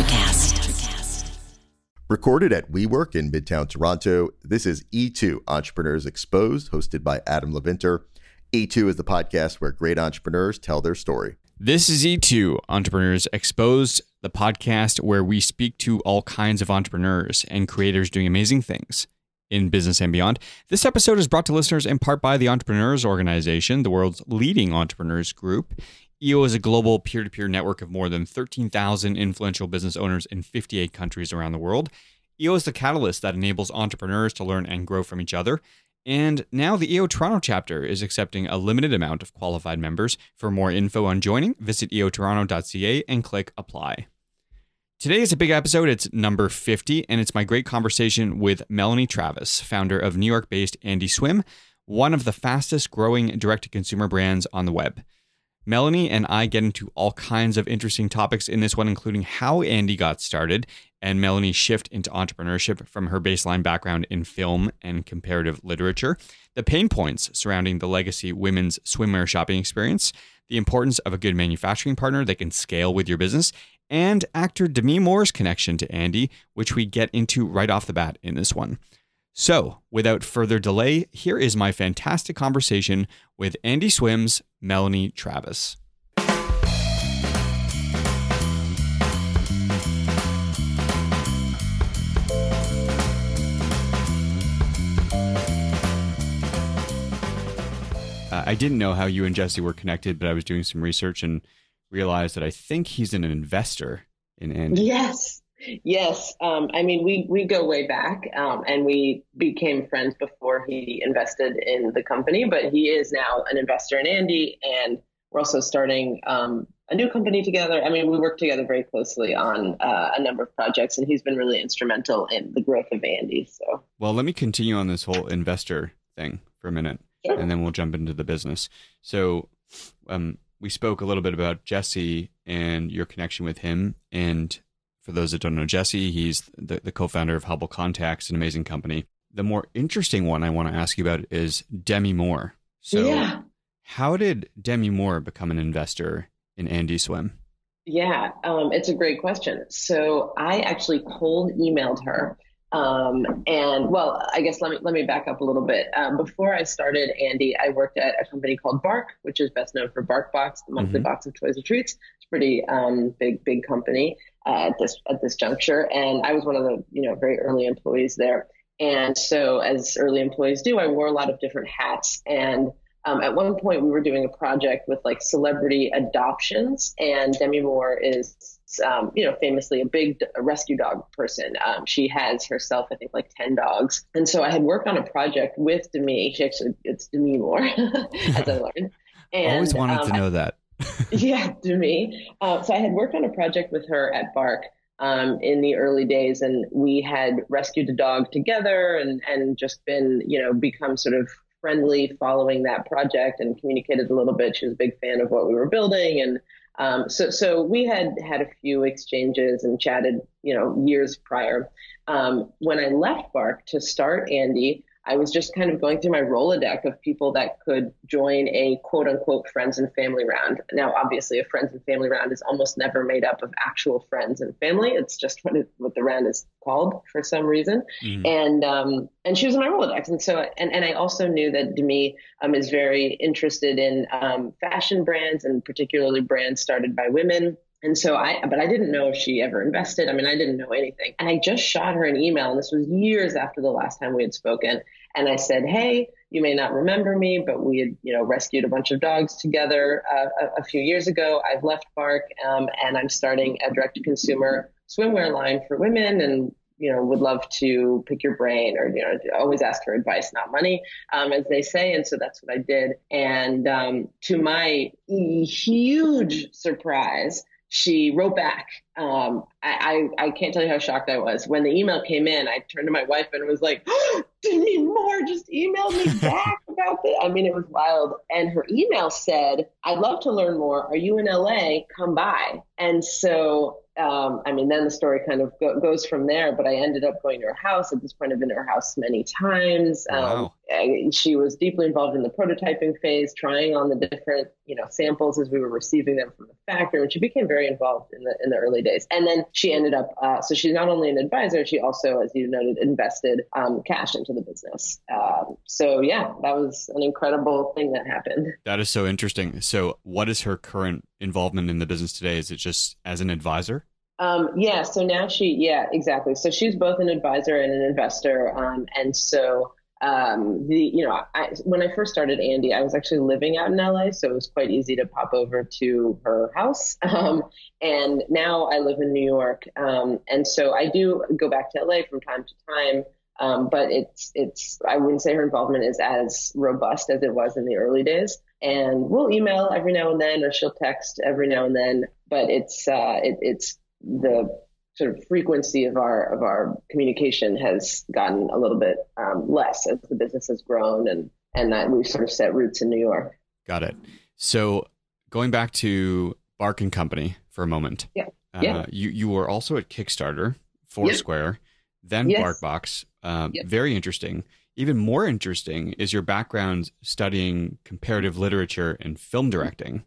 Electricast. Recorded at WeWork in Midtown Toronto, this is E2 Entrepreneurs Exposed, hosted by Adam Levinter. E2 is the podcast where great entrepreneurs tell their story. This is E2 Entrepreneurs Exposed, the podcast where we speak to all kinds of entrepreneurs and creators doing amazing things in business and beyond. This episode is brought to listeners in part by the Entrepreneurs Organization, the world's leading entrepreneurs group. EO is a global peer to peer network of more than 13,000 influential business owners in 58 countries around the world. EO is the catalyst that enables entrepreneurs to learn and grow from each other. And now the EO Toronto chapter is accepting a limited amount of qualified members. For more info on joining, visit eotoronto.ca and click apply. Today is a big episode. It's number 50, and it's my great conversation with Melanie Travis, founder of New York based Andie Swim, one of the fastest growing direct to consumer brands on the web. Melanie and I get into all kinds of interesting topics in this one, including how Andie got started and Melanie's shift into entrepreneurship from her baseline background in film and comparative literature, the pain points surrounding the legacy women's swimwear shopping experience, the importance of a good manufacturing partner that can scale with your business, and actor Demi Moore's connection to Andie, which we get into right off the bat in this one. So, without further delay, here is my fantastic conversation with Andie Swim's Melanie Travis. Uh, I didn't know how you and Jesse were connected, but I was doing some research and realized that I think he's an investor in Andie. Yes. Yes. Um, I mean, we, we go way back um, and we became friends before he invested in the company, but he is now an investor in Andie. And we're also starting um, a new company together. I mean, we work together very closely on uh, a number of projects, and he's been really instrumental in the growth of Andie. So, well, let me continue on this whole investor thing for a minute, sure. and then we'll jump into the business. So, um, we spoke a little bit about Jesse and your connection with him. And for those that don't know Jesse, he's the, the co founder of Hubble Contacts, an amazing company. The more interesting one I want to ask you about is Demi Moore. So, yeah. how did Demi Moore become an investor in Andie Swim? Yeah, um, it's a great question. So, I actually cold emailed her um, and well, I guess let me let me back up a little bit. Um, before I started Andie, I worked at a company called Bark, which is best known for BarkBox, the monthly mm-hmm. box of toys and treats. It's a pretty um, big big company uh, at this at this juncture, and I was one of the you know very early employees there. And so, as early employees do, I wore a lot of different hats and um, at one point, we were doing a project with like celebrity adoptions, and Demi Moore is, um, you know, famously a big rescue dog person. Um, she has herself, I think, like ten dogs, and so I had worked on a project with Demi. She actually, it's Demi Moore, as I learned. And, Always wanted to um, know that. yeah, Demi. Uh, so I had worked on a project with her at Bark. Um, in the early days, and we had rescued a dog together, and and just been, you know, become sort of friendly following that project and communicated a little bit. She was a big fan of what we were building, and um, so so we had had a few exchanges and chatted, you know, years prior. Um, when I left Bark to start Andie, I was just kind of going through my Rolodex of people that could join a quote unquote friends and family round. Now, obviously, a friends and family round is almost never made up of actual friends and family. It's just what, it, what the round is called for some reason. Mm. And um, and she was in my Rolodex, and so and and I also knew that Demi um, is very interested in um, fashion brands and particularly brands started by women. And so I, but I didn't know if she ever invested. I mean, I didn't know anything. And I just shot her an email, and this was years after the last time we had spoken. And I said, Hey, you may not remember me, but we had, you know, rescued a bunch of dogs together uh, a, a, few years ago. I've left Bark, um, and I'm starting a direct to consumer swimwear line for women and you know, would love to pick your brain or, you know, always ask for advice, not money, um, as they say. And so that's what I did. And um, to my huge surprise, she wrote back. Um, I, I, I can't tell you how shocked I was when the email came in. I turned to my wife and was like, oh, Demi Moore just emailed me back about this. I mean, it was wild. And her email said, "I'd love to learn more. Are you in LA? Come by." And so um, I mean, then the story kind of go, goes from there. But I ended up going to her house. At this point, I've been to her house many times. Um, wow. She was deeply involved in the prototyping phase, trying on the different, you know, samples as we were receiving them from the factory. And she became very involved in the in the early days. And then she ended up, uh, so she's not only an advisor, she also, as you noted, invested um, cash into the business. Um, so yeah, that was an incredible thing that happened. That is so interesting. So, what is her current involvement in the business today? Is it just as an advisor? Um, yeah, so now she, yeah, exactly. So she's both an advisor and an investor. Um, and so um, the you know I, when I first started Andie, I was actually living out in LA, so it was quite easy to pop over to her house. Um, and now I live in New York, um, and so I do go back to LA from time to time. Um, but it's it's I wouldn't say her involvement is as robust as it was in the early days. And we'll email every now and then, or she'll text every now and then. But it's uh, it, it's the sort of frequency of our of our communication has gotten a little bit um, less as the business has grown and and that we've sort of set roots in New York. Got it. So going back to Bark and Company for a moment. Yeah. Uh, yeah. You you were also at Kickstarter, Foursquare, yep. then yes. BarkBox. Uh, yep. Very interesting. Even more interesting is your background studying comparative literature and film directing.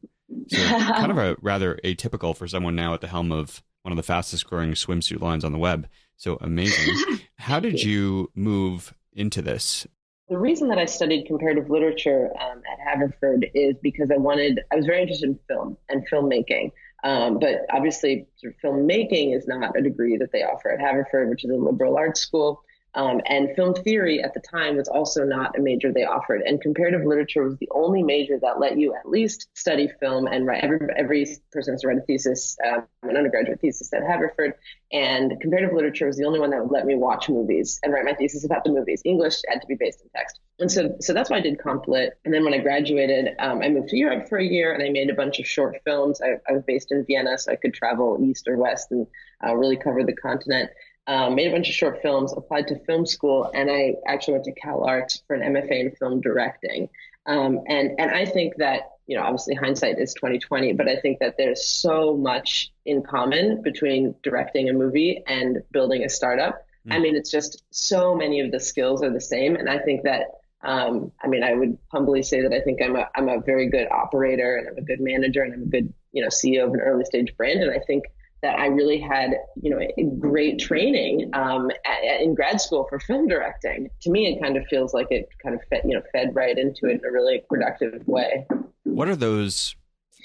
So kind of a rather atypical for someone now at the helm of one of the fastest growing swimsuit lines on the web. So amazing. How did you move into this? The reason that I studied comparative literature um, at Haverford is because I wanted, I was very interested in film and filmmaking. Um, but obviously, sort of filmmaking is not a degree that they offer at Haverford, which is a liberal arts school. Um, and film theory at the time was also not a major they offered. And comparative literature was the only major that let you at least study film and write. Every, every person has to write a thesis, um, an undergraduate thesis at Haverford. And comparative literature was the only one that would let me watch movies and write my thesis about the movies. English had to be based in text. And so, so that's why I did comp lit. And then when I graduated, um, I moved to Europe for a year and I made a bunch of short films. I, I was based in Vienna, so I could travel east or west and uh, really cover the continent um, made a bunch of short films, applied to film school, and I actually went to Cal Arts for an MFA in film directing. Um, and and I think that you know obviously hindsight is 2020, but I think that there's so much in common between directing a movie and building a startup. Mm. I mean, it's just so many of the skills are the same, and I think that. Um, I mean, I would humbly say that I think I'm a I'm a very good operator and I'm a good manager and I'm a good you know CEO of an early stage brand, and I think that I really had, you know, great training um, at, in grad school for film directing. To me, it kind of feels like it kind of fed, you know, fed right into it in a really productive way. What are those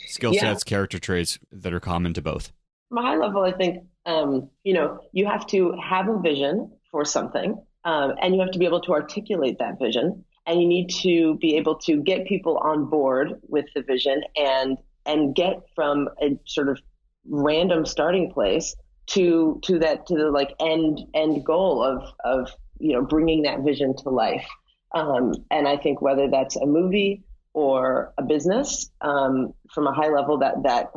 skill sets, yeah. character traits that are common to both? From a high level, I think, um, you know, you have to have a vision for something, um, and you have to be able to articulate that vision, and you need to be able to get people on board with the vision and and get from a sort of random starting place to to that to the like end end goal of of you know bringing that vision to life. Um, and i think whether that's a movie or a business um, from a high level that that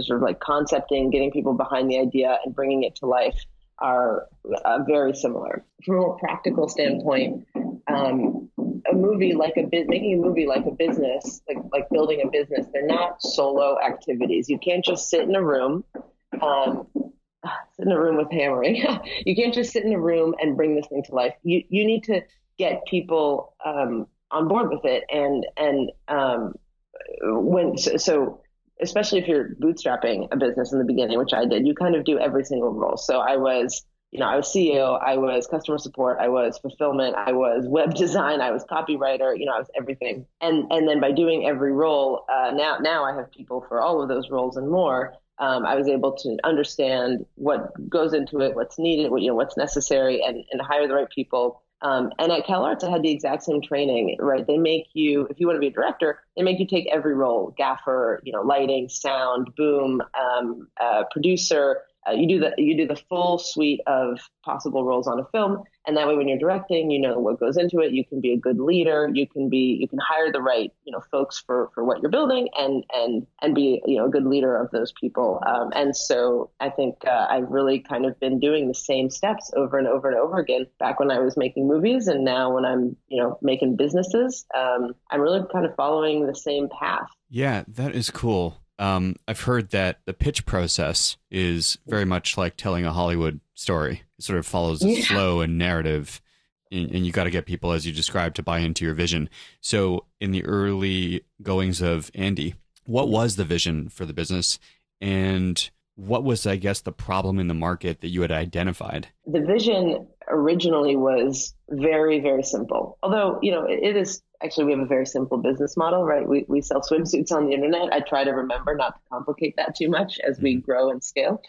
sort of like concepting getting people behind the idea and bringing it to life are uh, very similar. From a practical standpoint um, a movie like a making a movie like a business like like building a business they're not solo activities. You can't just sit in a room um, sit in a room with hammering. You can't just sit in a room and bring this thing to life. You you need to get people um, on board with it and and um, when so, so especially if you're bootstrapping a business in the beginning which i did you kind of do every single role. So i was you know, I was CEO, I was customer support, I was fulfillment, I was web design, I was copywriter, you know, I was everything. And and then by doing every role, uh, now now I have people for all of those roles and more. Um, I was able to understand what goes into it, what's needed, what you know, what's necessary, and and hire the right people. Um, and at CalArts, I had the exact same training, right? They make you, if you want to be a director, they make you take every role: gaffer, you know, lighting, sound, boom, um, uh, producer, uh, you do the you do the full suite of possible roles on a film and that way when you're directing you know what goes into it. You can be a good leader. You can be you can hire the right you know folks for for what you're building and and and be you know a good leader of those people. Um, and so i think uh, i've really kind of been doing the same steps over and over and over again. Back when i was making movies and now when i'm you know making businesses um, i'm really kind of following the same path. Yeah that is cool um, I've heard that the pitch process is very much like telling a Hollywood story. It sort of follows a yeah. flow and narrative. and, and you got to get people, as you described, to buy into your vision. So, in the early goings of Andie, what was the vision for the business, and what was, I guess, the problem in the market that you had identified? The vision originally was very, very simple. Although, you know, it, is actually we have a very simple business model, right? We, we sell swimsuits on the internet. I try to remember not to complicate that too much as we mm-hmm. grow and scale.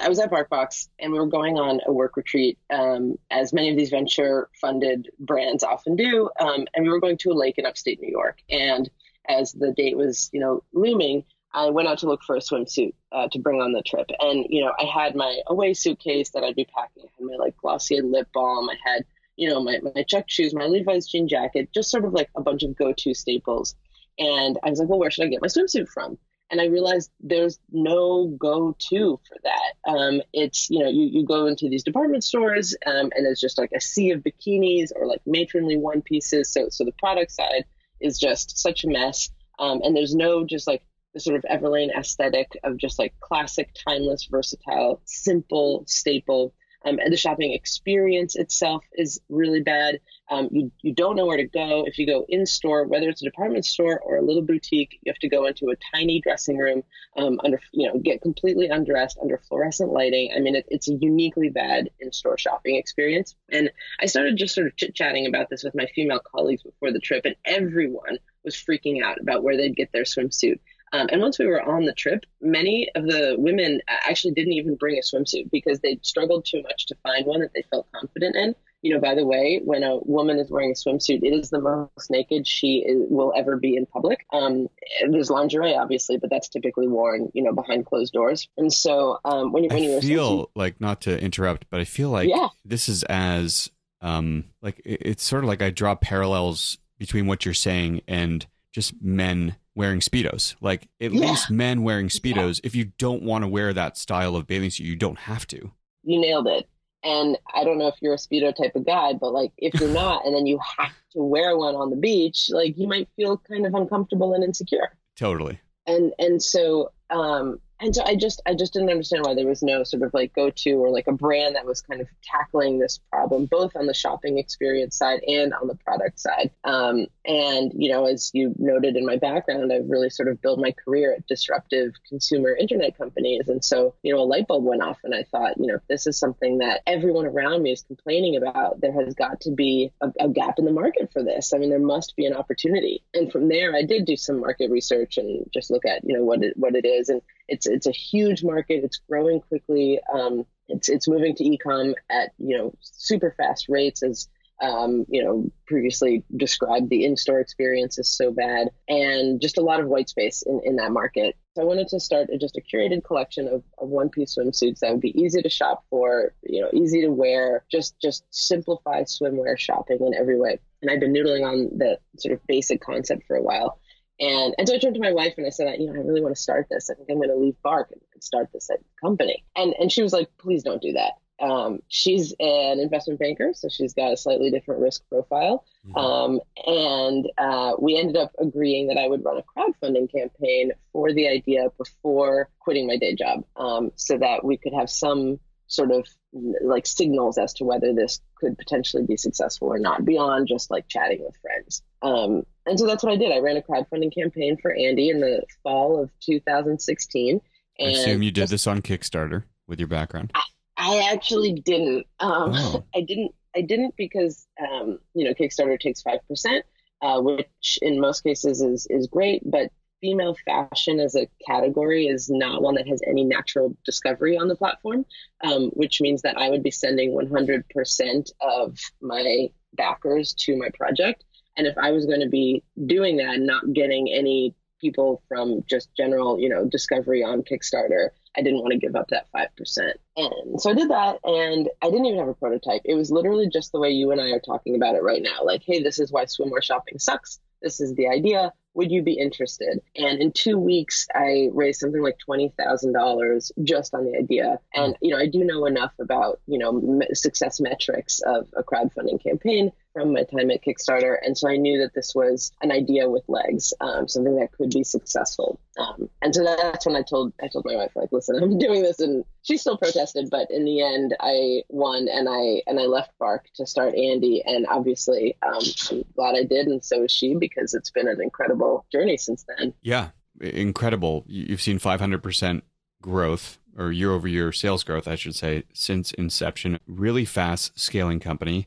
I was at BarkBox and we were going on a work retreat, um, as many of these venture funded brands often do. Um, and we were going to a lake in upstate New York. And as the date was, you know, looming, I went out to look for a swimsuit uh, to bring on the trip. And, you know, I had my away suitcase that I'd be packing. I had my like Glossier lip balm. I had, you know, my, my check shoes, my Levi's jean jacket, just sort of like a bunch of go to staples. And I was like, well, where should I get my swimsuit from? and I realized there's no go-to for that. Um, it's you know you, you go into these department stores um, and there's just like a sea of bikinis or like matronly one pieces. So so the product side is just such a mess, um, and there's no just like sort of Everlane aesthetic of just like classic, timeless, versatile, simple staple um, and the shopping experience itself is really bad. Um, you, you don't know where to go. If you go in store, whether it's a department store or a little boutique, you have to go into a tiny dressing room um, under, you know, get completely undressed under fluorescent lighting. I mean, it, it's a uniquely bad in store shopping experience. And I started just sort of chit chatting about this with my female colleagues before the trip, and everyone was freaking out about where they'd get their swimsuit. Um, and once we were on the trip, many of the women actually didn't even bring a swimsuit because they struggled too much to find one that they felt confident in. You know, by the way, when a woman is wearing a swimsuit, it is the most naked she is, will ever be in public. Um, there's lingerie, obviously, but that's typically worn, you know, behind closed doors. And so um, when you when you feel like not to interrupt, but I feel like yeah. this is as um, like it's sort of like I draw parallels between what you're saying and just men wearing speedos. Like at yeah. least men wearing speedos. Yeah. If you don't want to wear that style of bathing suit, you don't have to. You nailed it. And I don't know if you're a speedo type of guy, but like if you're not, and then you have to wear one on the beach, like you might feel kind of uncomfortable and insecure. Totally. And and so um, and so I just I just didn't understand why there was no sort of like go to or like a brand that was kind of tackling this problem both on the shopping experience side and on the product side. Um, and you know, as you noted in my background, I've really sort of built my career at disruptive consumer internet companies, and so you know, a light bulb went off, and I thought, you know, this is something that everyone around me is complaining about, there has got to be a, a gap in the market for this. I mean, there must be an opportunity. And from there, I did do some market research and just look at you know what it what it is and it's it's a huge market. It's growing quickly. Um, it's it's moving to ecom at you know super fast rates as um, you know previously described. The in-store experience is so bad, and just a lot of white space in, in that market. So I wanted to start just a curated collection of, of one-piece swimsuits that would be easy to shop for, you know, easy to wear. Just just simplify swimwear shopping in every way. And I've been noodling on the sort of basic concept for a while. And, and so I turned to my wife and I said, you know, I really want to start this. I think I'm going to leave Bark and, start this company. And, and she was like, please don't do that. Um, she's an investment banker, so she's got a slightly different risk profile. Mm-hmm. Um, and uh, we ended up agreeing that I would run a crowdfunding campaign for the idea before quitting my day job um, so that we could have some sort of like signals as to whether this could potentially be successful or not beyond just like chatting with friends. Um, and so that's what I did. I ran a crowdfunding campaign for Andie in the fall of 2016. And I assume you did just, this on Kickstarter with your background. I, I actually didn't. Um, oh. I didn't. I didn't because um, you know Kickstarter takes five percent, uh, which in most cases is is great, but female fashion as a category is not one that has any natural discovery on the platform, um, which means that I would be sending 100% of my backers to my project. And if I was going to be doing that and not getting any people from just general, you know, discovery on Kickstarter, I didn't want to give up that 5%. And so I did that and I didn't even have a prototype. It was literally just the way you and I are talking about it right now. Like, hey, this is why swimwear shopping sucks. This is the idea. Would you be interested? And in two weeks, I raised something like $20,000 just on the idea. And, you know, I do know enough about, you know, success metrics of a crowdfunding campaign from my time at Kickstarter. And so I knew that this was an idea with legs, um, something that could be successful. Um, and so that's when I told I told my wife, like, listen, I'm doing this, and she still protested, but in the end, I won, and I and I left Bark to start Andie, and obviously, um, I'm glad I did, and so is she because it's been an incredible journey since then. Yeah, incredible. You've seen 500 percent growth or year over year sales growth, I should say, since inception. Really fast scaling company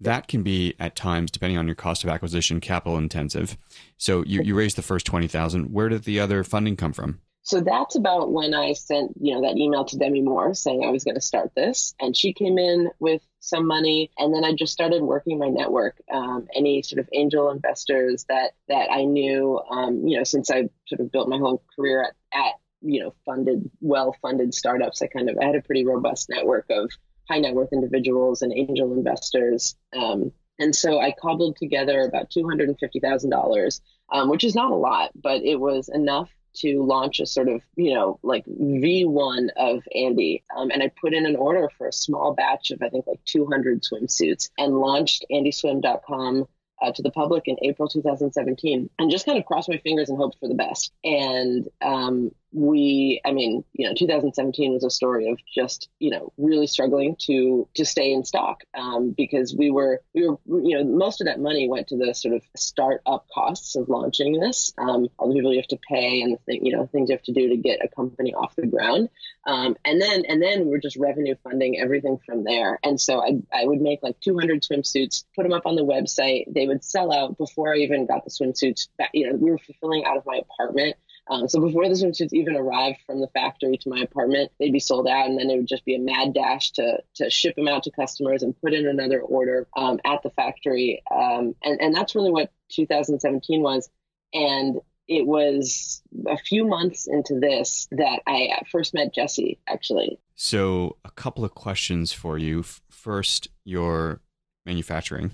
that can be at times, depending on your cost of acquisition, capital intensive. So you, you raised the first 20,000. Where did the other funding come from? So that's about when I sent, you know, that email to Demi Moore saying I was going to start this, and she came in with some money, and then I just started working my network. Um, any sort of angel investors that that I knew, um, you know, since I sort of built my whole career at, at you know funded, well funded startups, I kind of I had a pretty robust network of high net worth individuals and angel investors. Um, and so I cobbled together about $250,000, um, which is not a lot, but it was enough to launch a sort of, you know, like V1 of Andie. Um, and I put in an order for a small batch of, I think, like 200 swimsuits and launched andieswim.com uh, to the public in April 2017 and just kind of crossed my fingers and hoped for the best. And um, we i mean you know 2017 was a story of just you know really struggling to to stay in stock um, because we were we were you know most of that money went to the sort of startup costs of launching this. Um, all the people you have to pay and the thing, you know things you have to do to get a company off the ground. Um, and then and then we're just revenue funding everything from there. And so I, I would make like 200 swimsuits put them up on the website. They would sell out before i even got the swimsuits back you know we were fulfilling out of my apartment um, so before the swimsuits even arrived from the factory to my apartment, they'd be sold out, and then it would just be a mad dash to to ship them out to customers and put in another order um, at the factory. Um, and and that's really what 2017 was. And it was a few months into this that I first met Jesse, actually. So a couple of questions for you. First, your manufacturing.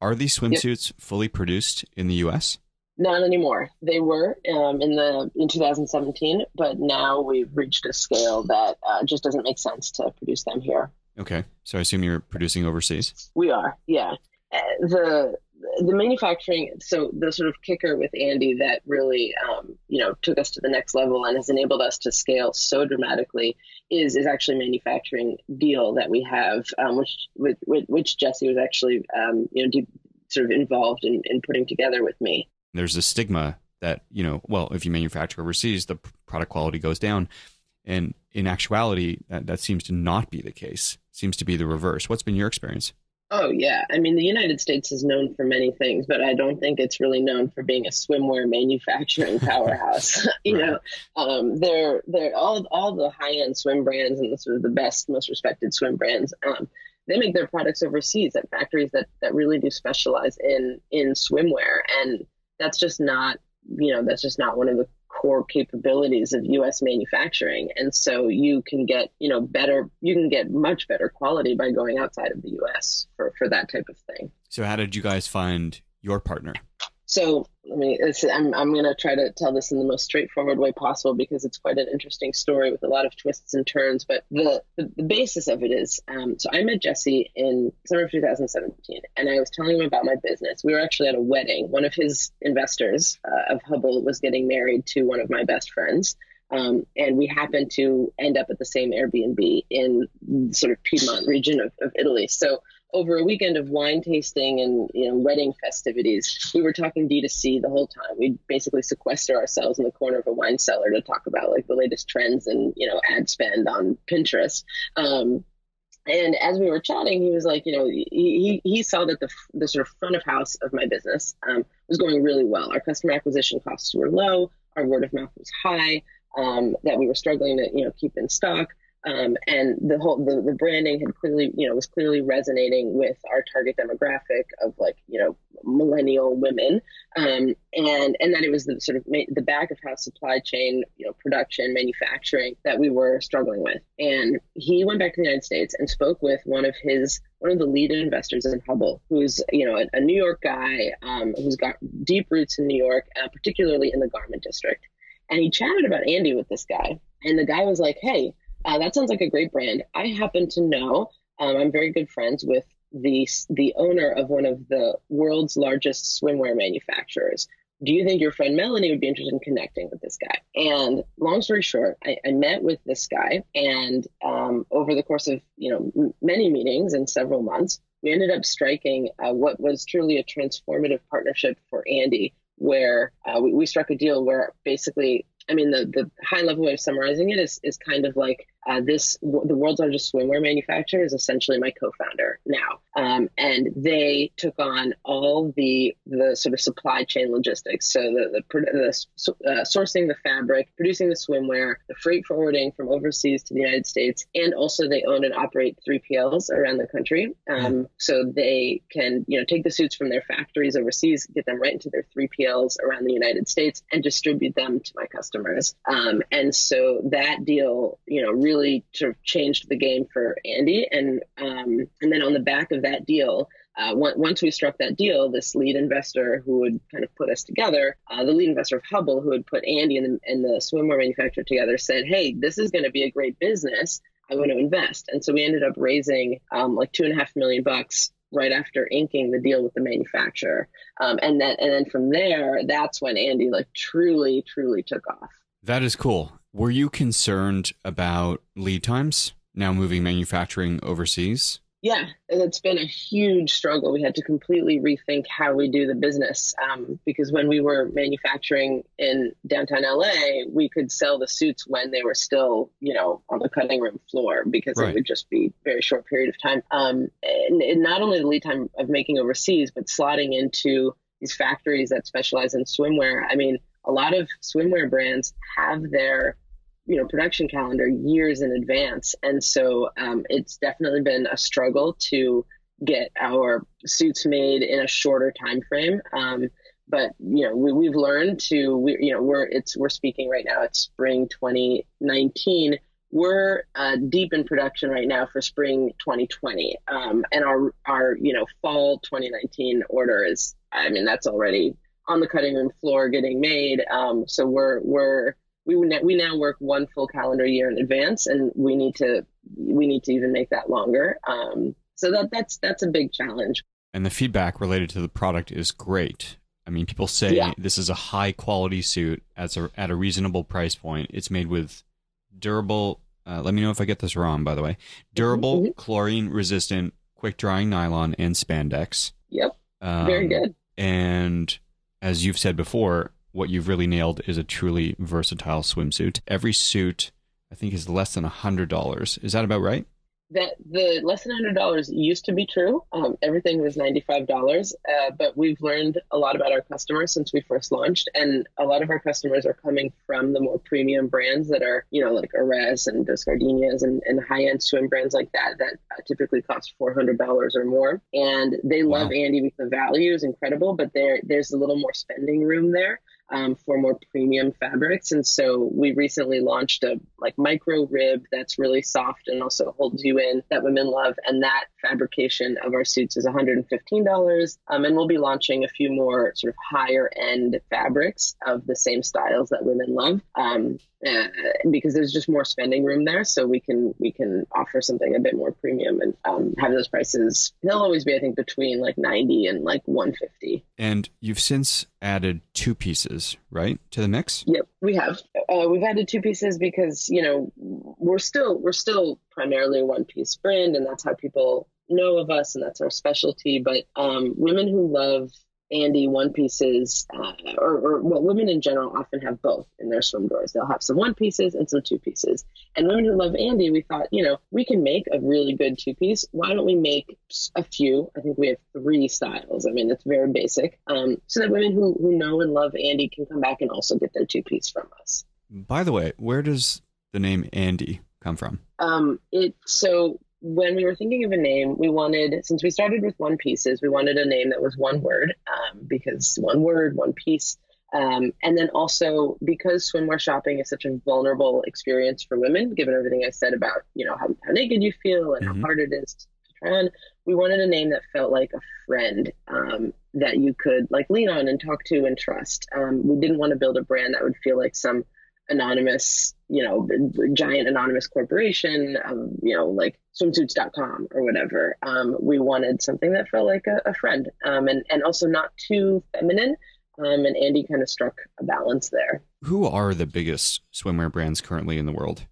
Are these swimsuits yep. fully produced in the U.S.? Not anymore. They were um, in the in 2017, but now we've reached a scale that uh, just doesn't make sense to produce them here. Okay, so I assume you're producing overseas. We are, yeah. Uh, the the manufacturing. So the sort of kicker with Andie that really, um, you know, took us to the next level and has enabled us to scale so dramatically is is actually manufacturing deal that we have, um, which with, which Jesse was actually, um, you know, deep, sort of involved in, in putting together with me there's a stigma that you know well if you manufacture overseas the product quality goes down. And in actuality that, that seems to not be the case. It seems to be the reverse. What's been your experience? Oh yeah. I mean the united states is known for many things but i don't think it's really known for being a swimwear manufacturing powerhouse. You right. know um, they're they're all all the high-end swim brands and the sort of the best most respected swim brands um, they make their products overseas at factories that that really do specialize in in swimwear. And that's just not you know that's just not one of the core capabilities of US manufacturing. And so you can get you know better you can get much better quality by going outside of the US for for that type of thing. So how did you guys find your partner so I mean, I'm, I'm going to try to tell this in the most straightforward way possible because it's quite an interesting story with a lot of twists and turns. But the, the, the basis of it is um, so I met Jesse in summer of 2017, and I was telling him about my business. We were actually at a wedding. One of his investors uh, of Hubble was getting married to one of my best friends. Um, and we happened to end up at the same Airbnb in sort of Piedmont region of, of Italy. So over a weekend of wine tasting and you know wedding festivities, we were talking D2C the whole time. We'd basically sequester ourselves in the corner of a wine cellar to talk about like the latest trends and you know ad spend on Pinterest. Um, and as we were chatting, he was like, you know, he, he saw that the, the sort of front of house of my business um, was going really well. Our customer acquisition costs were low, our word of mouth was high, um, that we were struggling to, you know, keep in stock. Um, and the whole the, the branding had clearly you know was clearly resonating with our target demographic of like you know millennial women. Um, and and that it was the sort of ma- the back of house supply chain you know production manufacturing that we were struggling with. And he went back to the united states and spoke with one of his one of the lead investors in hubble who's you know a, a new york guy um, who's got deep roots in new york uh, particularly in the garment district. And he chatted about andie with this guy. And the guy was like hey uh, that sounds like a great brand. I happen to know um, I'm very good friends with the the owner of one of the world's largest swimwear manufacturers. Do you think your friend Melanie would be interested in connecting with this guy? And long story short, I, I met with this guy, and um, over the course of you know m- many meetings and several months, we ended up striking uh, what was truly a transformative partnership for Andie, where uh, we, we struck a deal where basically I mean, the, the high level way of summarizing it is, is kind of like uh, this the world's largest swimwear manufacturer is essentially my co-founder now. Um, and they took on all the the sort of supply chain logistics. So the, the, the uh, sourcing the fabric producing the swimwear the freight forwarding from overseas to the united states and also they own and operate 3pls around the country. Um, mm-hmm. so they can you know take the suits from their factories overseas get them right into their 3pls around the united states and distribute them to my customers. Um, and so that deal you know really really sort of changed the game for Andie. And um, and then on the back of that deal, uh, once we struck that deal, this lead investor who would kind of put us together, uh, the lead investor of Hubble, who would put Andie and the, and the swimwear manufacturer together, said, "Hey, this is going to be a great business. I want to invest." And so we ended up raising um, like two and a half million bucks right after inking the deal with the manufacturer, um, and then and then from there, that's when Andie like truly, truly took off. That is cool. Were you concerned about lead times now moving manufacturing overseas? Yeah, it's been a huge struggle. We had to completely rethink how we do the business um, because when we were manufacturing in downtown LA, we could sell the suits when they were still, you know, on the cutting room floor because right. it would just be a very short period of time. Um, and, and not only the lead time of making overseas, but slotting into these factories that specialize in swimwear. I mean, a lot of swimwear brands have their you know production calendar years in advance. And so um, it's definitely been a struggle to get our suits made in a shorter time frame um, but you know we, we've learned to we, you know we're it's we're speaking right now it's spring 2019 we're uh, deep in production right now for spring 2020 um, and our our you know fall 2019 order is i mean that's already on the cutting room floor getting made. Um, so we're we're we we now work one full calendar year in advance, and we need to we need to even make that longer. Um, so that that's that's a big challenge. And the feedback related to the product is great. I mean, people say yeah. this is a high quality suit at a at a reasonable price point. It's made with durable. Uh, let me know if I get this wrong. By the way, durable, mm-hmm. chlorine resistant, quick drying nylon and spandex. Yep. Um, Very good. And as you've said before, what you've really nailed is a truly versatile swimsuit. Every suit, I think, is less than a hundred dollars. Is that about right? that the less than hundred dollars used to be true. Um, everything was ninety five dollars, uh, but we've learned a lot about our customers since we first launched, and a lot of our customers are coming from the more premium brands that are, you know, like Eres and Dos Gardenias and, and high end swim brands like that that typically cost four hundred dollars or more, and they wow. love Andie because the value is incredible, but there there's a little more spending room there um, for more premium fabrics. And so we recently launched a like micro rib that's really soft and also holds you in that women love. And that fabrication of our suits is $115. Um, and we'll be launching a few more sort of higher end fabrics of the same styles that women love. Um, uh, because there's just more spending room there, so we can we can offer something a bit more premium and um, have those prices. They'll always be, I think, between like ninety and like one fifty. And you've since added two pieces, right, to the mix? Yep, we have. Uh, we've added two pieces because you know we're still we're still primarily a one piece brand, and that's how people know of us, and that's our specialty. But um, women who love Andie one pieces, uh, or, or well, women in general often have both in their swim drawers. They'll have some one pieces and some two pieces. And women who love Andie, we thought, you know, we can make a really good two piece. Why don't we make a few? I think we have three styles. I mean, it's very basic, um, so that women who who know and love Andie can come back and also get their two piece from us. By the way, where does the name Andie come from? Um, it so when we were thinking of a name, we wanted since we started with one pieces, we wanted a name that was one word um, because one word, one piece. Um, and then also because swimwear shopping is such a vulnerable experience for women, given everything I said about you know how, how naked you feel and mm-hmm. how hard it is to try on, we wanted a name that felt like a friend um, that you could like lean on and talk to and trust. Um, we didn't want to build a brand that would feel like some anonymous, you know, giant anonymous corporation, um, you know, like swimsuits.com or whatever. Um, we wanted something that felt like a, a friend um, and, and also not too feminine. Um, and Andie kind of struck a balance there. Who are the biggest swimwear brands currently in the world?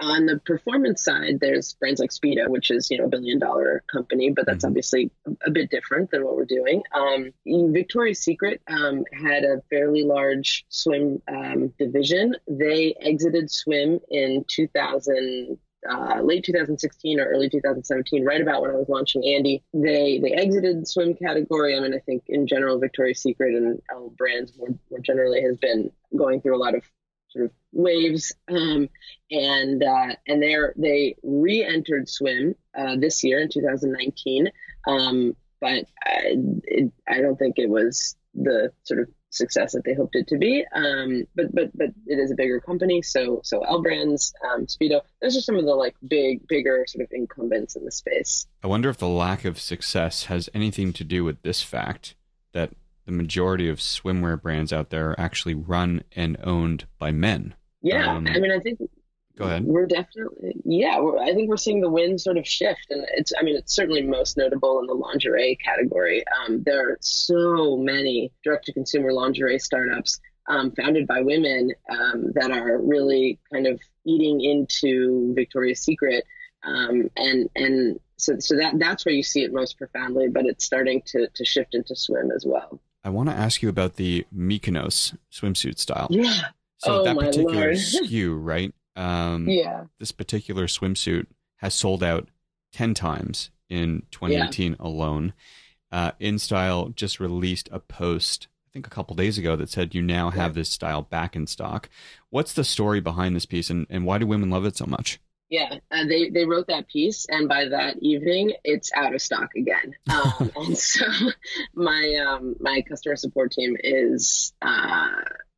On the performance side, there's brands like Speedo, which is you know a billion dollar company, but that's mm-hmm. obviously a, bit different than what we're doing. Um, Victoria's Secret um, had a fairly large swim um, division. They exited swim in 2000. Uh, late 2016 or early 2017, right about when I was launching Andie, they they exited swim category. I mean, I think in general, Victoria's Secret and L brands more, more generally has been going through a lot of sort of waves, um, and uh, and they they re-entered swim uh, this year in 2019, um, but I, it, I don't think it was the sort of success that they hoped it to be. Um, but but but it is a bigger company, so so L Brands, um, Speedo. Those are some of the like big bigger sort of incumbents in the space. I wonder if the lack of success has anything to do with this fact that the majority of swimwear brands out there are actually run and owned by men. Yeah, um, I mean, I think. Go ahead. We're definitely, yeah. We're, I think we're seeing the wind sort of shift, and it's. I mean, it's certainly most notable in the lingerie category. Um, there are so many direct-to-consumer lingerie startups um, founded by women um, that are really kind of eating into Victoria's Secret, um, and and so so that that's where you see it most profoundly. But it's starting to to shift into swim as well. I want to ask you about the Mykonos swimsuit style. Yeah. So oh, that particular SKU, right? Um, yeah. This particular swimsuit has sold out 10 times in 2018 yeah. alone. Uh, InStyle just released a post, I think a couple days ago, that said you now have yeah. this style back in stock. What's the story behind this piece and, and why do women love it so much? Yeah, uh, they they wrote that piece, and by that evening, it's out of stock again. Um, and so, my um, my customer support team is, uh,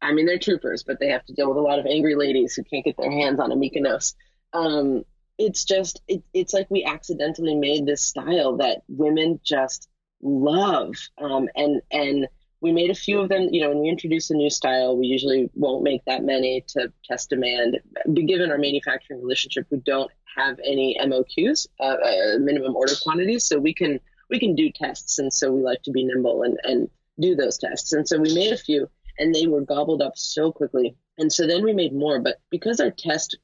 I mean, they're troopers, but they have to deal with a lot of angry ladies who can't get their hands on a Mykonos. Um, it's just, it, it's like we accidentally made this style that women just love, um, and and we made a few of them. You know, when we introduce a new style, we usually won't make that many to test demand. But given our manufacturing relationship, we don't have any MOQs, uh, uh, minimum order quantities, so we can we can do tests, and so we like to be nimble and and do those tests. And so we made a few, and they were gobbled up so quickly. And so then we made more, but because our test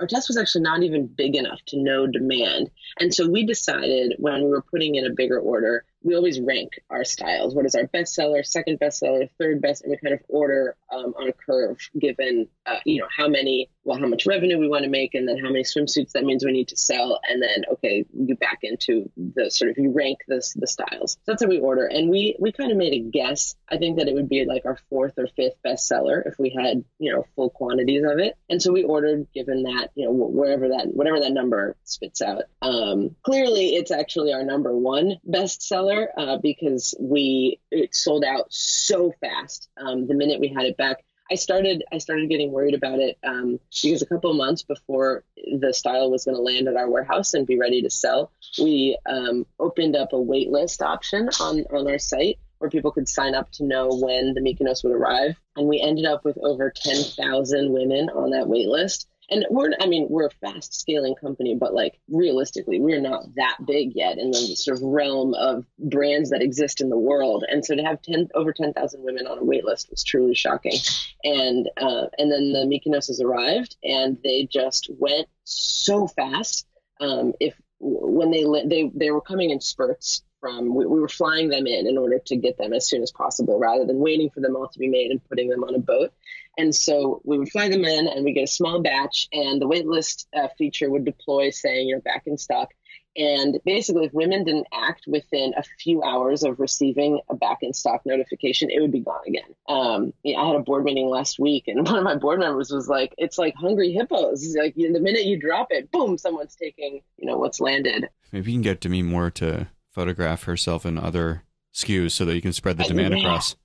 our test was actually not even big enough to know demand. And so we decided when we were putting in a bigger order we always rank our styles. What is our bestseller, second bestseller, third best, and we kind of order um, on a curve given, uh, you know, how many, well, how much revenue we want to make, and then how many swimsuits that means we need to sell, and then okay, you back into the sort of you rank this the styles. So that's how we order, and we we kind of made a guess. I think that it would be like our fourth or fifth bestseller if we had you know full quantities of it, and so we ordered given that you know wherever that whatever that number spits out. Um, clearly, it's actually our number one bestseller uh, because we it sold out so fast um, the minute we had it back. I started I started getting worried about it um, because a couple months before the style was going to land at our warehouse and be ready to sell, we um, opened up a waitlist option on on our site where people could sign up to know when the Mykonos would arrive, and we ended up with over ten thousand women on that wait list and we're i mean we're a fast scaling company but like realistically we're not that big yet in the sort of realm of brands that exist in the world. And so to have 10 over 10,000 women on a wait list was truly shocking. And uh, and then the Mykonos arrived and they just went so fast. Um, if when they they they were coming in spurts from we, we, were flying them in in order to get them as soon as possible rather than waiting for them all to be made and putting them on a boat and so we would fly them in and we get a small batch and the waitlist uh, feature would deploy saying you're back in stock And basically, if women didn't act within a few hours of receiving a back in stock notification, it would be gone again. Um, I had a board meeting last week, and one of my board members was like, "It's like hungry hippos. Like the minute you drop it, boom, someone's taking you know what's landed." Maybe you can get Demi Moore to photograph herself in other SKUs so that you can spread the demand yeah. across.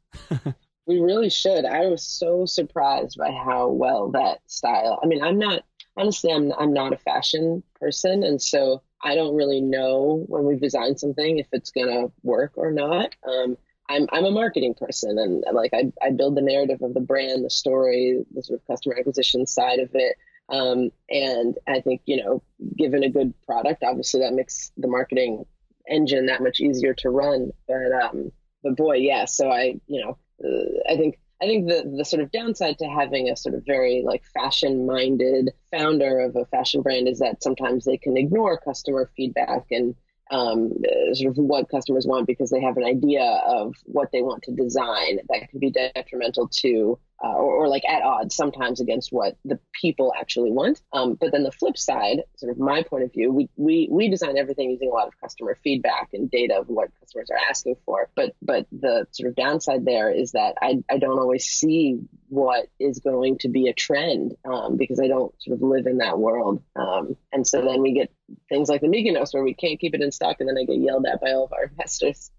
we really should. I was so surprised by how well that style. I mean, I'm not honestly, I'm I'm not a fashion person, and so I don't really know when we've designed something if it's gonna work or not. Um, I'm I'm a marketing person, and like I I build the narrative of the brand, the story, the sort of customer acquisition side of it. Um, and I think you know, given a good product, obviously that makes the marketing engine that much easier to run. But um, but boy, yeah. So I you know, uh, I think I think the the sort of downside to having a sort of very like fashion minded founder of a fashion brand is that sometimes they can ignore customer feedback and um, sort of what customers want because they have an idea of what they want to design that can be detrimental to uh, or, or, like at odds sometimes against what the people actually want. Um, but then the flip side, sort of my point of view, we, we we design everything using a lot of customer feedback and data of what customers are asking for. But but the sort of downside there is that I I don't always see what is going to be a trend um, because I don't sort of live in that world. Um, and so then we get things like the Mykonos where we can't keep it in stock, and then I get yelled at by all of our investors.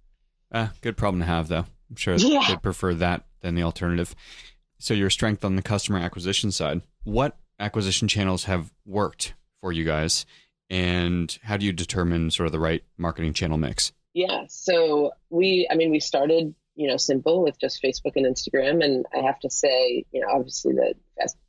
Uh, good problem to have, though. I'm sure yeah. they'd prefer that than the alternative. So your strength on the customer acquisition side, what acquisition channels have worked for you guys and how do you determine sort of the right marketing channel mix? Yeah, so we I mean we started, you know, simple with just Facebook and Instagram and I have to say, you know, obviously that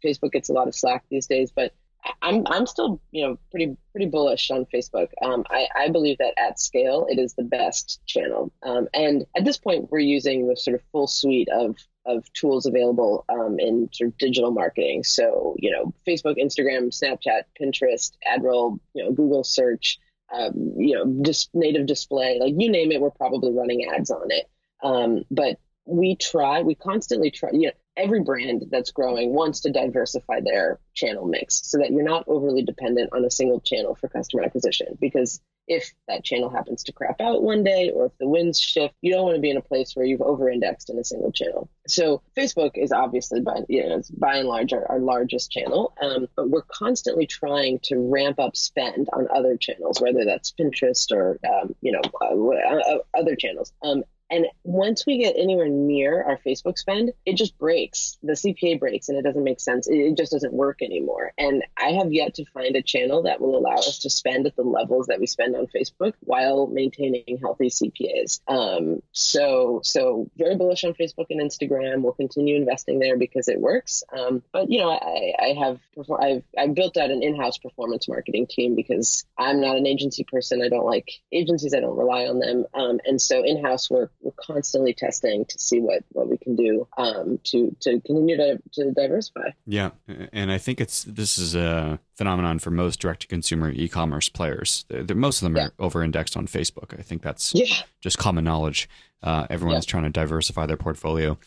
Facebook gets a lot of slack these days, but I'm I'm still you know pretty pretty bullish on Facebook. Um, I I believe that at scale it is the best channel, um, and at this point we're using the sort of full suite of of tools available um, in sort of digital marketing. So you know Facebook, Instagram, Snapchat, Pinterest, AdRoll, you know Google search, um, you know just native display, like you name it, we're probably running ads on it. Um, but we try, we constantly try. You know, every brand that's growing wants to diversify their channel mix so that you're not overly dependent on a single channel for customer acquisition. Because if that channel happens to crap out one day or if the winds shift, you don't want to be in a place where you've over indexed in a single channel. So Facebook is obviously by, you know, by and large our, our largest channel, um, but we're constantly trying to ramp up spend on other channels, whether that's Pinterest or, um, you know, uh, uh, other channels. Um, and once we get anywhere near our Facebook spend, it just breaks. The CPA breaks and it doesn't make sense. It just doesn't work anymore. And I have yet to find a channel that will allow us to spend at the levels that we spend on Facebook while maintaining healthy CPAs. Um, so, so very bullish on Facebook and Instagram. We'll continue investing there because it works. Um, but you know, I, I have I've I've built out an in-house performance marketing team because I'm not an agency person. I don't like agencies. I don't rely on them. Um, and so in-house work we're constantly testing to see what what we can do um, to to continue to, to diversify. Yeah, and I think it's this is a phenomenon for most direct to consumer e-commerce players. They're, they're, most of them yeah. are over indexed on Facebook. I think that's yeah. just common knowledge. Uh, everyone's yeah. trying to diversify their portfolio.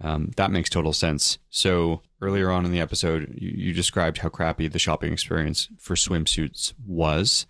Um, that makes total sense. So earlier on in the episode, you, you described how crappy the shopping experience for swimsuits was,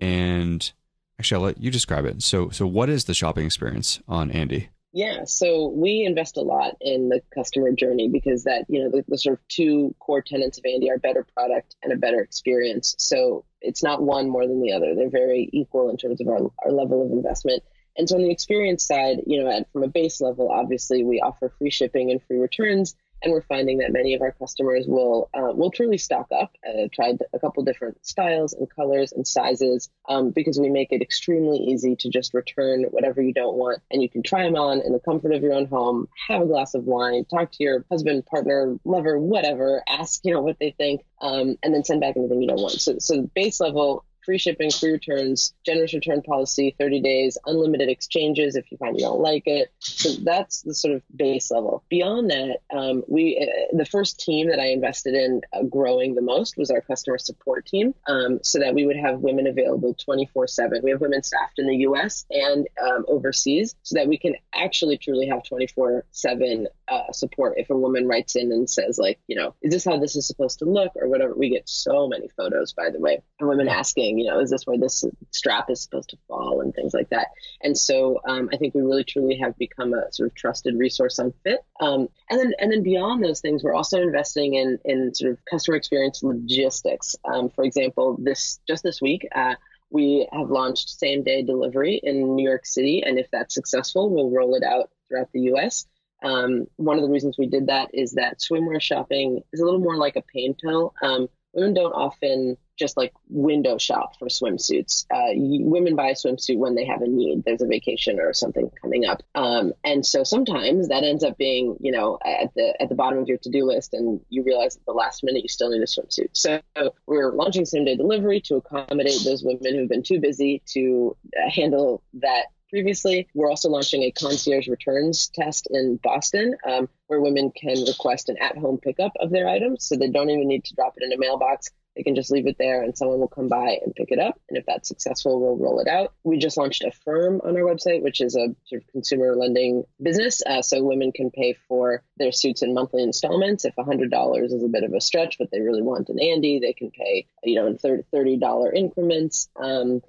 and Actually, I'll let you describe it. So, so what is the shopping experience on Andie? Yeah, so we invest a lot in the customer journey because that, you know, the, the, sort of two core tenets of Andie are better product and a better experience. So it's not one more than the other. They're very equal in terms of our, our level of investment. And so on the experience side, you know, at, from a base level, obviously we offer free shipping and free returns and we're finding that many of our customers will uh, will truly stock up. Uh, tried a couple different styles and colors and sizes um, because we make it extremely easy to just return whatever you don't want, and you can try them on in the comfort of your own home, have a glass of wine, talk to your husband, partner, lover, whatever, ask you know what they think, um, and then send back anything you don't want. So so base level free shipping, free returns, generous return policy, 30 days, unlimited exchanges if you find you don't like it. So that's the sort of base level. Beyond that, um, we uh, the first team that I invested in uh, growing the most was our customer support team, um, so that we would have women available 24/7. We have women staffed in the U.S. and um, overseas, so that we can actually truly have 24/7 uh, support if a woman writes in and says like, you know, is this how this is supposed to look or whatever. We get so many photos, by the way, and women asking, you know, is this where this strap is supposed to fall and things like that. And so um, I think we really truly have become a sort of trusted resource on fit. Um, and then and then beyond those things, we're also investing in in sort of customer experience logistics. Um, for example, this just this week. Uh, we have launched same day delivery in New York City, and if that's successful, we'll roll it out throughout the US. Um, one of the reasons we did that is that swimwear shopping is a little more like a pain pill. Um, women don't often just like window shop for swimsuits. Uh, women buy a swimsuit when they have a need. There's a vacation or something coming up, um, and so sometimes that ends up being, you know, at the at the bottom of your to do list, and you realize at the last minute you still need a swimsuit. So we're launching same day delivery to accommodate those women who've been too busy to uh, handle that previously. We're also launching a concierge returns test in Boston, um, where women can request an at home pickup of their items. So they don't even need to drop it in a mailbox. They can just leave it there and someone will come by and pick it up. And if that's successful, we'll roll it out. We just launched a firm on our website, which is a sort of consumer lending business. Uh, so women can pay for their suits in monthly installments. If $100 is a bit of a stretch, but they really want an Andie, they can pay, you know, in $30 increments. Um,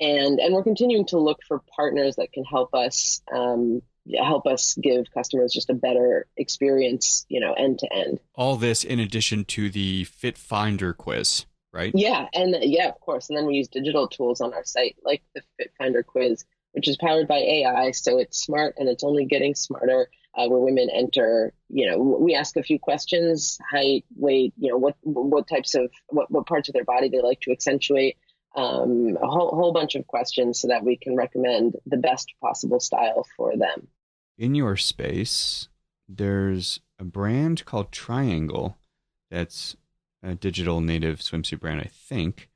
and and we're continuing to look for partners that can help us um, help us give customers just a better experience, you know, end to end. All this in addition to the Fit Finder quiz, right? Yeah, and yeah, of course. And then we use digital tools on our site, like the Fit Finder quiz, which is powered by AI, so it's smart and it's only getting smarter. Uh, where women enter, you know, we ask a few questions: height, weight, you know, what what types of what, what parts of their body they like to accentuate um, a whole, whole bunch of questions so that we can recommend the best possible style for them. In your space, there's a brand called Triangl that's a digital native swimsuit brand, I think,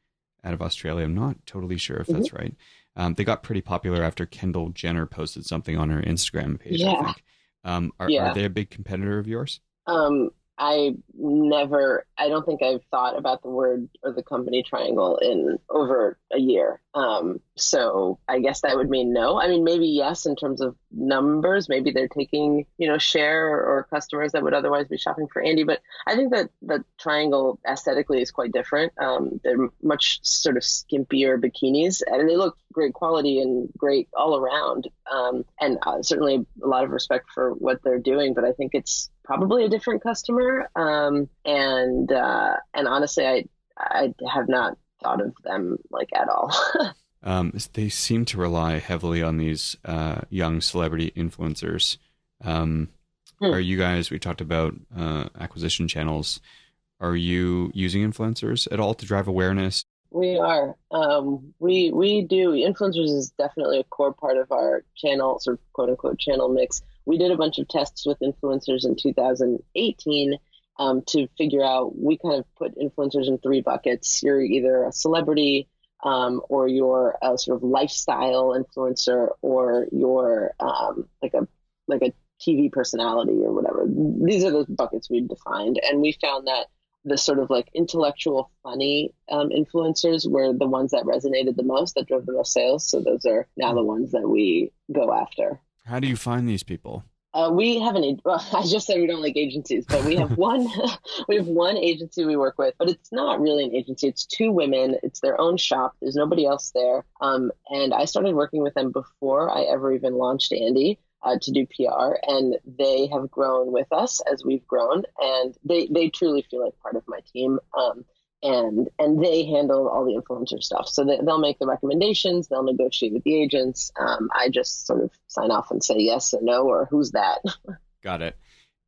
out of Australia. I'm not totally sure if that's mm-hmm. right. Um, they got pretty popular after Kendall Jenner posted something on her Instagram page, yeah. I think. Um, are, yeah. are they a big competitor of yours? Um, I never, I don't think I've thought about the word or the company Triangl in over a year. Um, so I guess that would mean no. I mean, maybe yes in terms of numbers. Maybe they're taking, you know, share or customers that would otherwise be shopping for Andie. But I think that the Triangl aesthetically is quite different. Um, they're much sort of skimpier bikinis, and they look great quality and great all around. Um, and uh, certainly a lot of respect for what they're doing. But I think it's probably a different customer. Um, and uh, and honestly, I I have not thought of them like at all. um, they seem to rely heavily on these uh, young celebrity influencers. Um, hmm. Are you guys? We talked about uh, acquisition channels. Are you using influencers at all to drive awareness? We are. Um, we we do. Influencers is definitely a core part of our channel, sort of quote unquote channel mix we did a bunch of tests with influencers in 2018 um, to figure out we kind of put influencers in three buckets. You're either a celebrity um, or you're a sort of lifestyle influencer or you're um, like a like a tv personality or whatever. These are the buckets we defined and we found that the sort of like intellectual funny um, influencers were the ones that resonated the most that drove the most sales. So those are now the ones that we go after how do you find these people? Uh, we have an. Well, I just said we don't like agencies, but we have one. we have one agency we work with, but it's not really an agency. It's two women. It's their own shop. There's nobody else there. Um, and I started working with them before I ever even launched Andie. Uh, to do PR, and they have grown with us as we've grown, and they they truly feel like part of my team. Um, and and they handle all the influencer stuff. So they, will make the recommendations, they'll negotiate with the agents. Um, I just sort of sign off and say yes or no or who's that. Got it.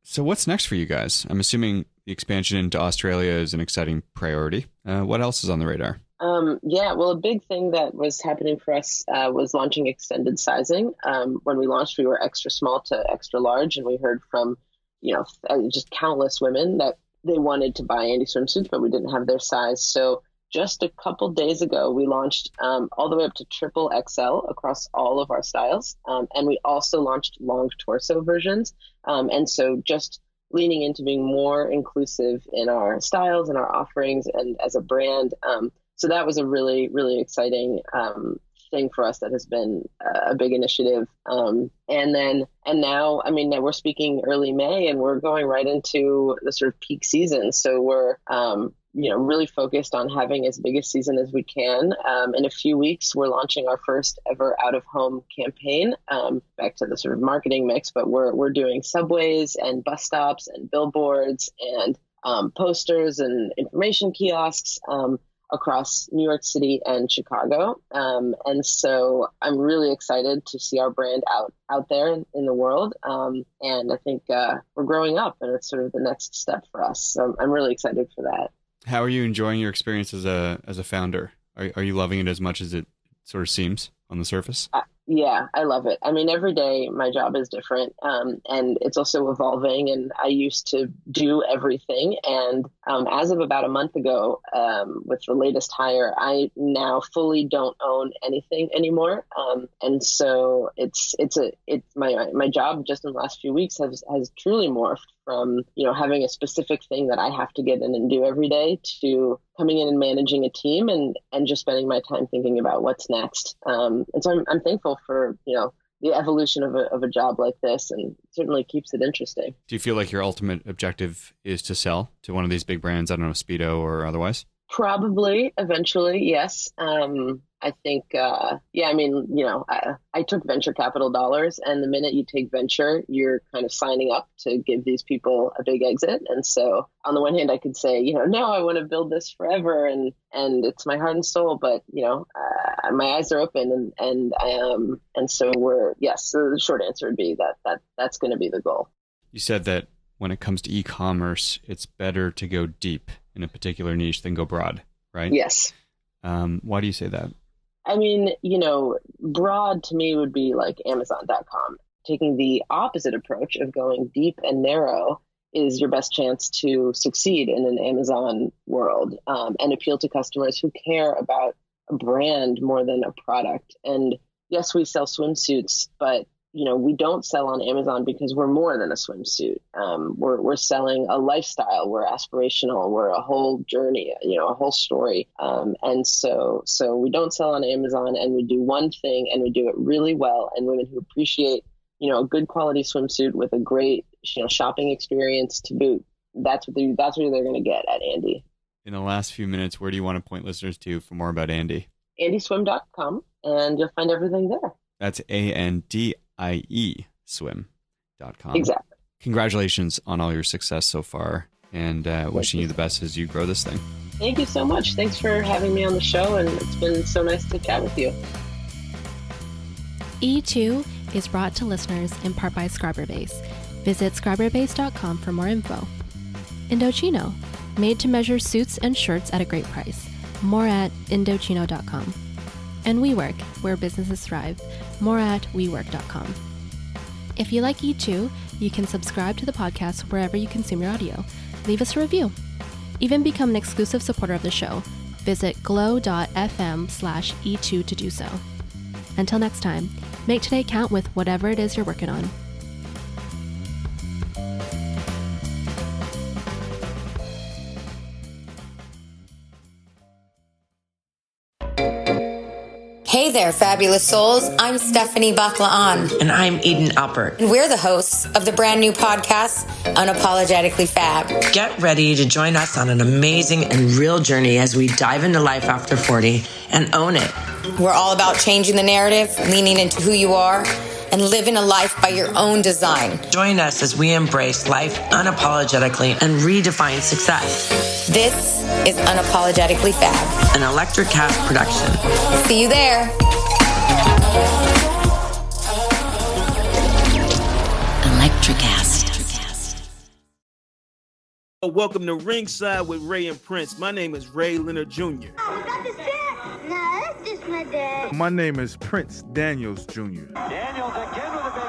So what's next for you guys? I'm assuming the expansion into Australia is an exciting priority. Uh, what else is on the radar? Um, yeah, well, a big thing that was happening for us uh, was launching extended sizing. Um, when we launched, we were extra small to extra large, and we heard from, you know, uh, just countless women that they wanted to buy Andie swimsuits, but we didn't have their size. So just a couple days ago, we launched um, all the way up to triple XL across all of our styles. Um, and we also launched long torso versions. Um, and so just leaning into being more inclusive in our styles and our offerings and as a brand. Um, so that was a really, really exciting um, thing for us that has been a big initiative. Um, and then, and now, I mean, now we're speaking early May and we're going right into the sort of peak season. So we're, um, you know, really focused on having as big a season as we can. Um, in a few weeks, we're launching our first ever out of home campaign. Um, back to the sort of marketing mix, but we're we're doing subways and bus stops and billboards and um, posters and information kiosks um, across New York City and Chicago. Um, and so I'm really excited to see our brand out out there in, in the world. Um, and I think uh, we're growing up, and it's sort of the next step for us. So I'm really excited for that. How are you enjoying your experience as a as a founder? Are are you loving it as much as it sort of seems on the surface? Uh, yeah, I love it. I mean, every day my job is different, um, and it's also evolving. And I used to do everything, and um, as of about a month ago, um, with the latest hire, I now fully don't own anything anymore. Um, and so it's it's a it's my my job just in the last few weeks has has truly morphed from you know having a specific thing that I have to get in and do every day to coming in and managing a team and and just spending my time thinking about what's next. Um, and so I'm, I'm thankful for you know the evolution of a, of a job like this and certainly keeps it interesting. Do you feel like your ultimate objective is to sell to one of these big brands? I don't know, Speedo or otherwise? Probably eventually, yes. Um, I think, uh, yeah, I mean, you know, I, I, took venture capital dollars, and the minute you take venture, you're kind of signing up to give these people a big exit. And so, on the one hand, I could say, you know, no, I want to build this forever, and and it's my heart and soul. But you know, uh, my eyes are open, and and I am, and so we're yes. So the short answer would be that that that's going to be the goal. You said that when it comes to e-commerce, it's better to go deep in a particular niche than go broad, right? Yes. Um, why do you say that? I mean, you know, broad to me would be like Amazon.com. Taking the opposite approach of going deep and narrow is your best chance to succeed in an Amazon world um, and appeal to customers who care about a brand more than a product. And yes, we sell swimsuits, but you know, we don't sell on Amazon because we're more than a swimsuit. Um, we're, we're selling a lifestyle. We're aspirational. We're a whole journey, you know, a whole story. Um, and so, so we don't sell on Amazon and we do one thing and we do it really well. And women who appreciate, you know, a good quality swimsuit with a great, you know, shopping experience to boot. That's what they, that's what they're going to get at Andie. In the last few minutes, where do you want to point listeners to for more about Andie? AndieSwim.com and you'll find everything there. That's A N D ieswim.com. Exactly. Congratulations on all your success so far and uh, wishing you the best as you grow this thing. Thank you so much. Thanks for having me on the show, and it's been so nice to chat with you. E2 is brought to listeners in part by Scriberbase. Visit scriberbase.com for more info. Indochino, made to measure suits and shirts at a great price. More at Indochino.com. And WeWork, where businesses thrive. More at WeWork.com. If you like E2, you can subscribe to the podcast wherever you consume your audio. Leave us a review. Even become an exclusive supporter of the show. Visit glow.fm slash E2 to do so. Until next time, make today count with whatever it is you're working on. Hey there, fabulous souls. I'm Stephanie Baklaan. And I'm Eden Alpert. And we're the hosts of the brand new podcast, Unapologetically Fab. Get ready to join us on an amazing and real journey as we dive into life after 40 and own it. We're all about changing the narrative, leaning into who you are, and living a life by your own design. Join us as we embrace life unapologetically and redefine success. This is Unapologetically Fab, an Electricast production. See you there. Electricast. Welcome to Ringside with Ray and Prince. My name is Ray Leonard Jr. Oh, no, that's just my dad. My name is Prince Daniels Jr. Daniels again with a big home touchdown.